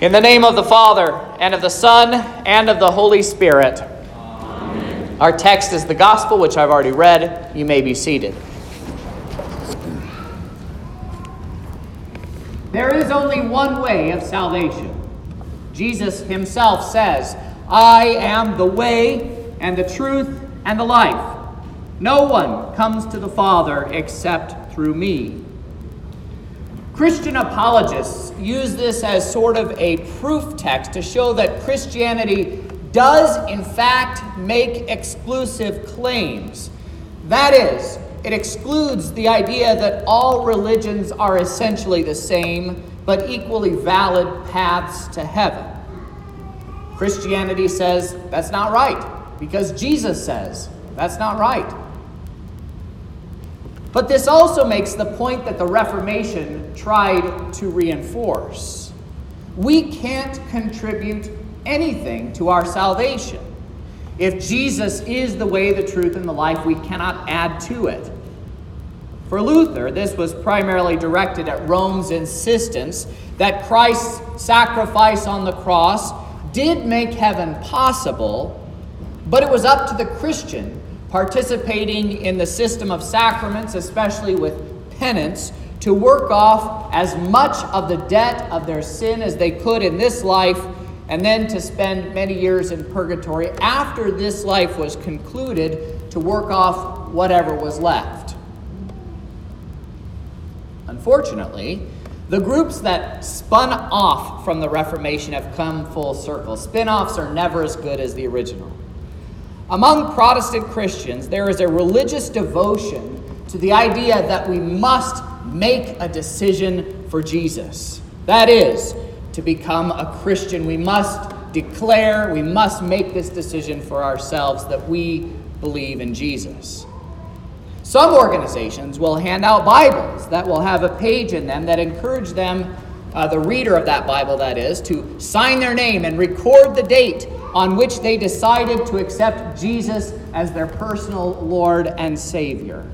In the name of the Father, and of the Son, and of the Holy Spirit. Amen. Our text is the Gospel, which I've already read. You may be seated. There is only one way of salvation. Jesus himself says, I am the way, and the truth, and the life. No one comes to the Father except through me. Christian apologists use this as sort of a proof text to show that Christianity does, in fact, make exclusive claims. That is, it excludes the idea that all religions are essentially the same, but equally valid paths to heaven. Christianity says that's not right, because Jesus says that's not right. But this also makes the point that the Reformation tried to reinforce. We can't contribute anything to our salvation. If Jesus is the way, the truth, and the life, we cannot add to it. For Luther, this was primarily directed at Rome's insistence that Christ's sacrifice on the cross did make heaven possible, but it was up to the Christian participating in the system of sacraments, especially with penance, to work off as much of the debt of their sin as they could in this life, and then to spend many years in purgatory after this life was concluded to work off whatever was left. Unfortunately, the groups that spun off from the Reformation have come full circle. Spin offs are never as good as the original. Among Protestant Christians, there is a religious devotion to the idea that we must make a decision for Jesus. That is, to become a Christian, we must declare, we must make this decision for ourselves that we believe in Jesus. Some organizations will hand out Bibles that will have a page in them that encourage them, uh, the reader of that Bible, that is, to sign their name and record the date on which they decided to accept Jesus as their personal Lord and Savior.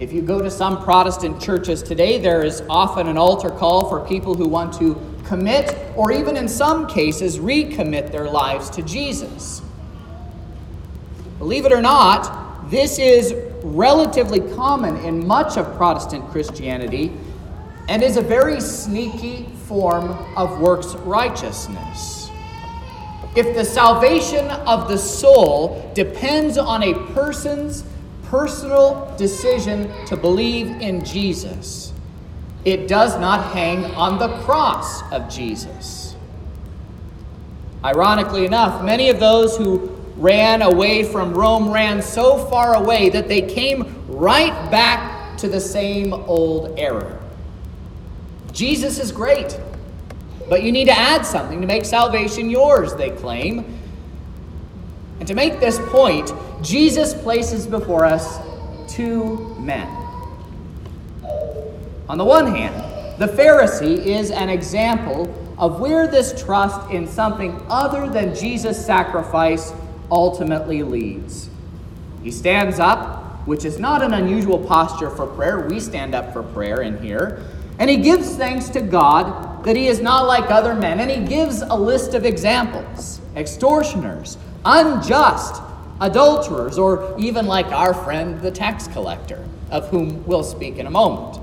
If you go to some Protestant churches today, there is often an altar call for people who want to commit, or even in some cases, recommit their lives to Jesus. Believe it or not, this is relatively common in much of Protestant Christianity and is a very sneaky form of works righteousness. If the salvation of the soul depends on a person's personal decision to believe in Jesus, it does not hang on the cross of Jesus. Ironically enough, many of those who ran away from Rome ran so far away that they came right back to the same old error. Jesus is great. But you need to add something to make salvation yours, they claim. And to make this point, Jesus places before us two men. On the one hand, the Pharisee is an example of where this trust in something other than Jesus' sacrifice ultimately leads. He stands up, which is not an unusual posture for prayer. We stand up for prayer in here. And he gives thanks to God that he is not like other men. And he gives a list of examples extortioners, unjust, adulterers, or even like our friend the tax collector, of whom we'll speak in a moment.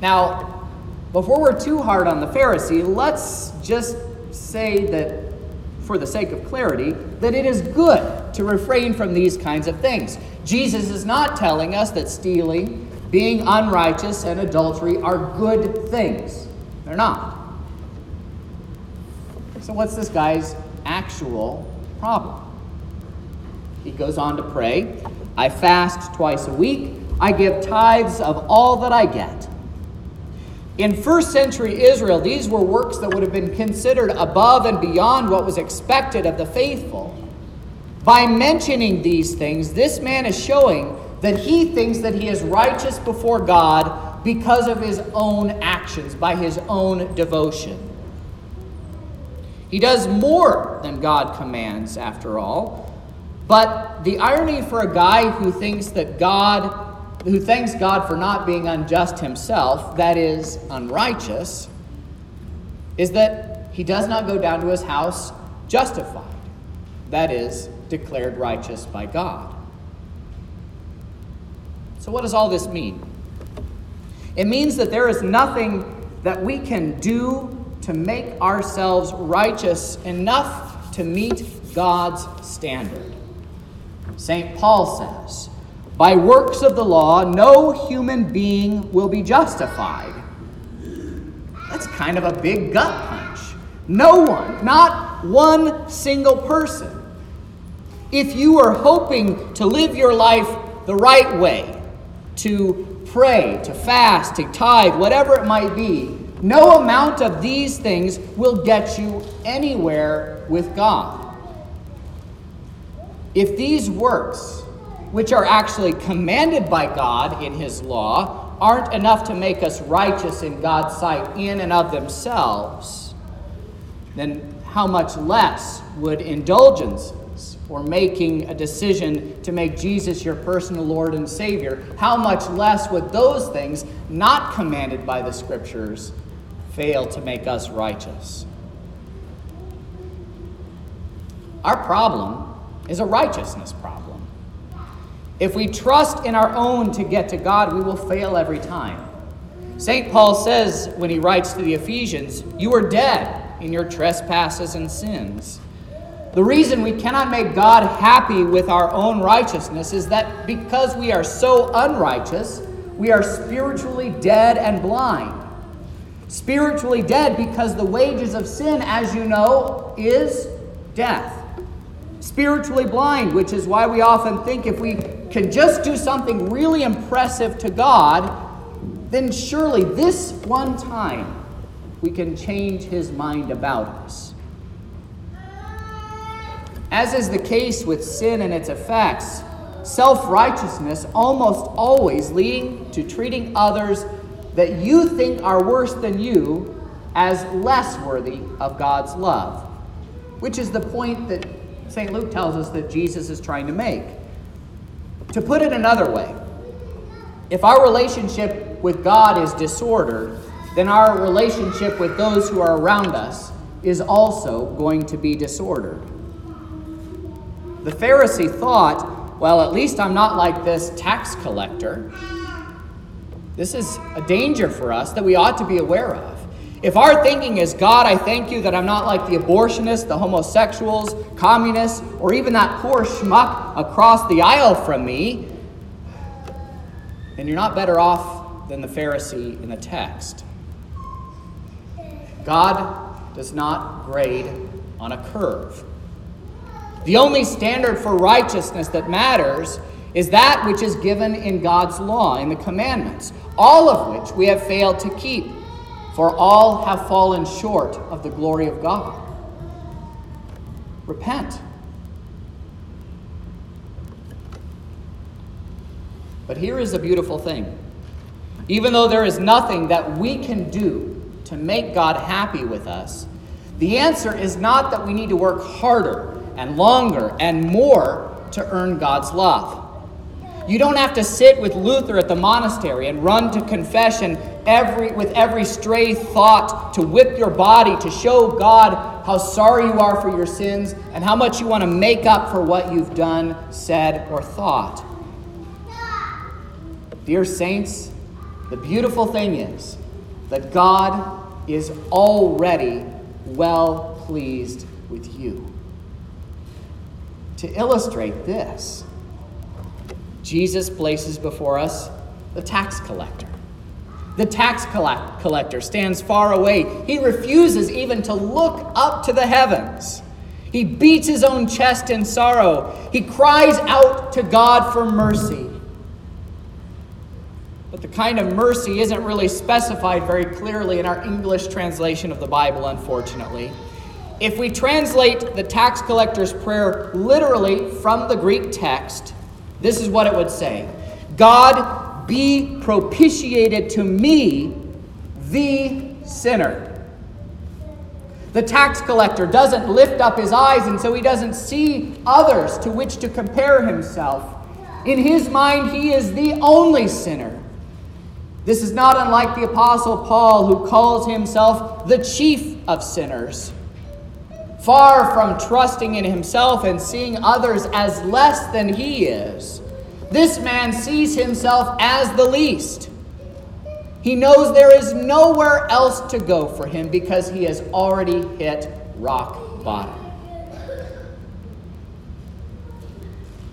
Now, before we're too hard on the Pharisee, let's just say that, for the sake of clarity, that it is good to refrain from these kinds of things. Jesus is not telling us that stealing, being unrighteous and adultery are good things. They're not. So, what's this guy's actual problem? He goes on to pray I fast twice a week, I give tithes of all that I get. In first century Israel, these were works that would have been considered above and beyond what was expected of the faithful. By mentioning these things, this man is showing that he thinks that he is righteous before God because of his own actions, by his own devotion. He does more than God commands, after all. But the irony for a guy who thinks that God, who thanks God for not being unjust himself, that is, unrighteous, is that he does not go down to his house justified, that is, declared righteous by God. So, what does all this mean? It means that there is nothing that we can do to make ourselves righteous enough to meet God's standard. St. Paul says, By works of the law, no human being will be justified. That's kind of a big gut punch. No one, not one single person. If you are hoping to live your life the right way, to pray, to fast, to tithe, whatever it might be, no amount of these things will get you anywhere with God. If these works, which are actually commanded by God in His law, aren't enough to make us righteous in God's sight in and of themselves, then how much less would indulgences or making a decision to make Jesus your personal Lord and Savior, how much less would those things not commanded by the Scriptures fail to make us righteous? Our problem is a righteousness problem. If we trust in our own to get to God, we will fail every time. St. Paul says when he writes to the Ephesians, You are dead in your trespasses and sins. The reason we cannot make God happy with our own righteousness is that because we are so unrighteous, we are spiritually dead and blind. Spiritually dead because the wages of sin, as you know, is death spiritually blind, which is why we often think if we can just do something really impressive to God, then surely this one time we can change his mind about us. As is the case with sin and its effects, self righteousness almost always leading to treating others that you think are worse than you as less worthy of God's love, which is the point that St. Luke tells us that Jesus is trying to make. To put it another way, if our relationship with God is disordered, then our relationship with those who are around us is also going to be disordered. The Pharisee thought, well, at least I'm not like this tax collector. This is a danger for us that we ought to be aware of. If our thinking is, God, I thank you that I'm not like the abortionists, the homosexuals, communists, or even that poor schmuck across the aisle from me, then you're not better off than the Pharisee in the text. God does not grade on a curve. The only standard for righteousness that matters is that which is given in God's law, in the commandments, all of which we have failed to keep for all have fallen short of the glory of God. Repent. But here is a beautiful thing. Even though there is nothing that we can do to make God happy with us, the answer is not that we need to work harder and longer and more to earn God's love. You don't have to sit with Luther at the monastery and run to confession every, with every stray thought to whip your body to show God how sorry you are for your sins and how much you want to make up for what you've done, said, or thought. Dear saints, the beautiful thing is that God is already well pleased with you. To illustrate this, Jesus places before us the tax collector. The tax collector stands far away. He refuses even to look up to the heavens. He beats his own chest in sorrow. He cries out to God for mercy. But the kind of mercy isn't really specified very clearly in our English translation of the Bible, unfortunately. If we translate the tax collector's prayer literally from the Greek text, this is what it would say God, be propitiated to me, the sinner. The tax collector doesn't lift up his eyes, and so he doesn't see others to which to compare himself. In his mind, he is the only sinner. This is not unlike the Apostle Paul, who calls himself the chief of sinners. Far from trusting in himself and seeing others as less than he is, this man sees himself as the least. He knows there is nowhere else to go for him because he has already hit rock bottom.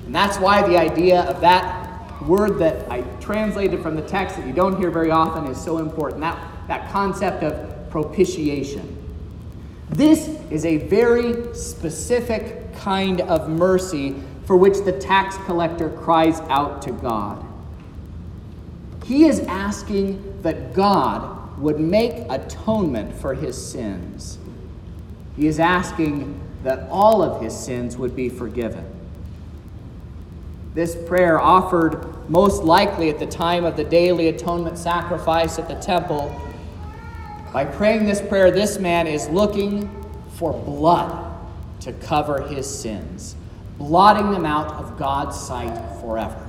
And that's why the idea of that word that I translated from the text that you don't hear very often is so important that, that concept of propitiation. This is a very specific kind of mercy for which the tax collector cries out to God. He is asking that God would make atonement for his sins. He is asking that all of his sins would be forgiven. This prayer, offered most likely at the time of the daily atonement sacrifice at the temple, by praying this prayer, this man is looking for blood to cover his sins, blotting them out of God's sight forever.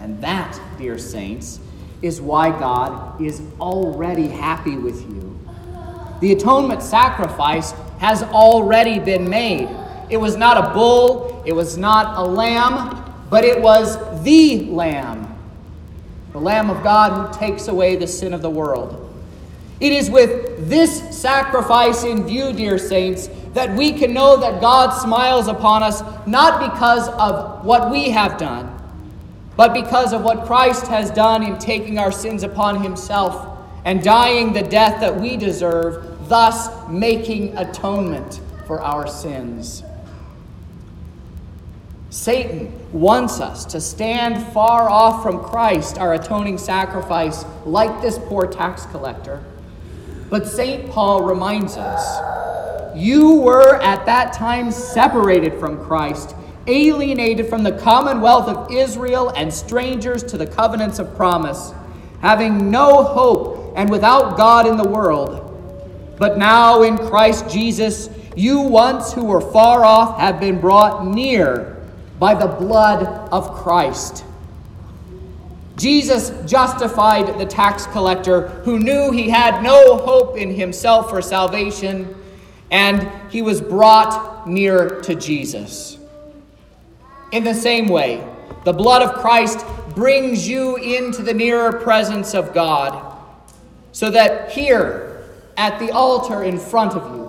And that, dear saints, is why God is already happy with you. The atonement sacrifice has already been made. It was not a bull, it was not a lamb, but it was the lamb, the Lamb of God who takes away the sin of the world. It is with this sacrifice in view, dear saints, that we can know that God smiles upon us not because of what we have done, but because of what Christ has done in taking our sins upon himself and dying the death that we deserve, thus making atonement for our sins. Satan wants us to stand far off from Christ, our atoning sacrifice, like this poor tax collector. But St. Paul reminds us you were at that time separated from Christ, alienated from the commonwealth of Israel, and strangers to the covenants of promise, having no hope and without God in the world. But now in Christ Jesus, you once who were far off have been brought near by the blood of Christ. Jesus justified the tax collector who knew he had no hope in himself for salvation, and he was brought near to Jesus. In the same way, the blood of Christ brings you into the nearer presence of God, so that here at the altar in front of you,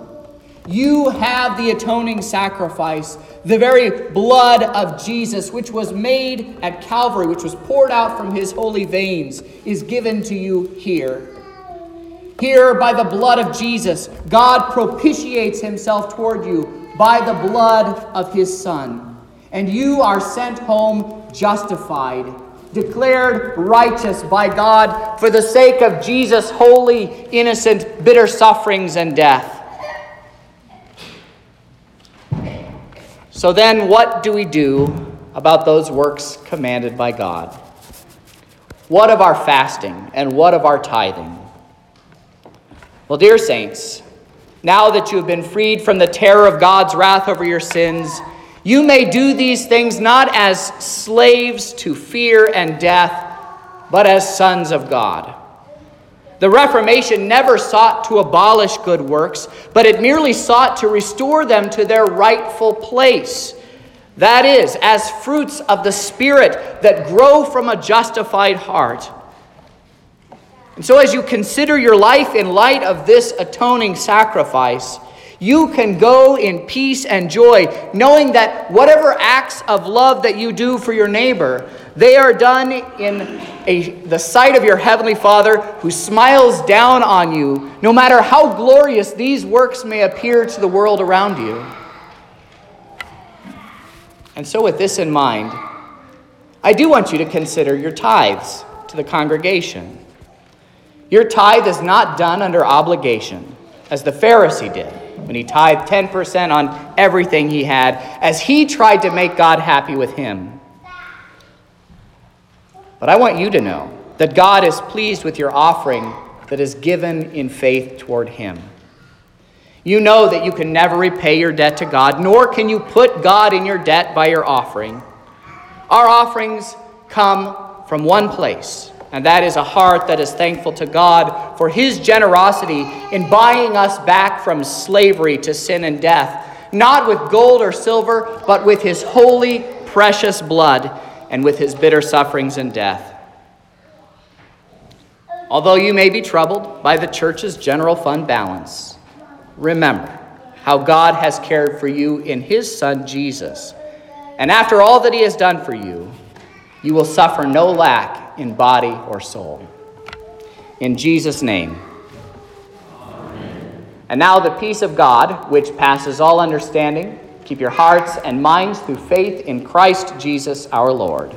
you have the atoning sacrifice, the very blood of Jesus, which was made at Calvary, which was poured out from his holy veins, is given to you here. Here, by the blood of Jesus, God propitiates himself toward you by the blood of his Son. And you are sent home justified, declared righteous by God for the sake of Jesus' holy, innocent, bitter sufferings and death. So then, what do we do about those works commanded by God? What of our fasting and what of our tithing? Well, dear saints, now that you have been freed from the terror of God's wrath over your sins, you may do these things not as slaves to fear and death, but as sons of God. The Reformation never sought to abolish good works, but it merely sought to restore them to their rightful place. That is, as fruits of the Spirit that grow from a justified heart. And so, as you consider your life in light of this atoning sacrifice, you can go in peace and joy, knowing that whatever acts of love that you do for your neighbor, they are done in a, the sight of your Heavenly Father who smiles down on you, no matter how glorious these works may appear to the world around you. And so, with this in mind, I do want you to consider your tithes to the congregation. Your tithe is not done under obligation, as the Pharisee did when he tithed 10% on everything he had, as he tried to make God happy with him. But I want you to know that God is pleased with your offering that is given in faith toward Him. You know that you can never repay your debt to God, nor can you put God in your debt by your offering. Our offerings come from one place, and that is a heart that is thankful to God for his generosity in buying us back from slavery to sin and death, not with gold or silver, but with his holy, precious blood and with his bitter sufferings and death. Although you may be troubled by the church's general fund balance, remember how God has cared for you in his Son Jesus. And after all that he has done for you, you will suffer no lack in body or soul. In Jesus' name. Amen. And now the peace of God, which passes all understanding, keep your hearts and minds through faith in Christ Jesus our Lord.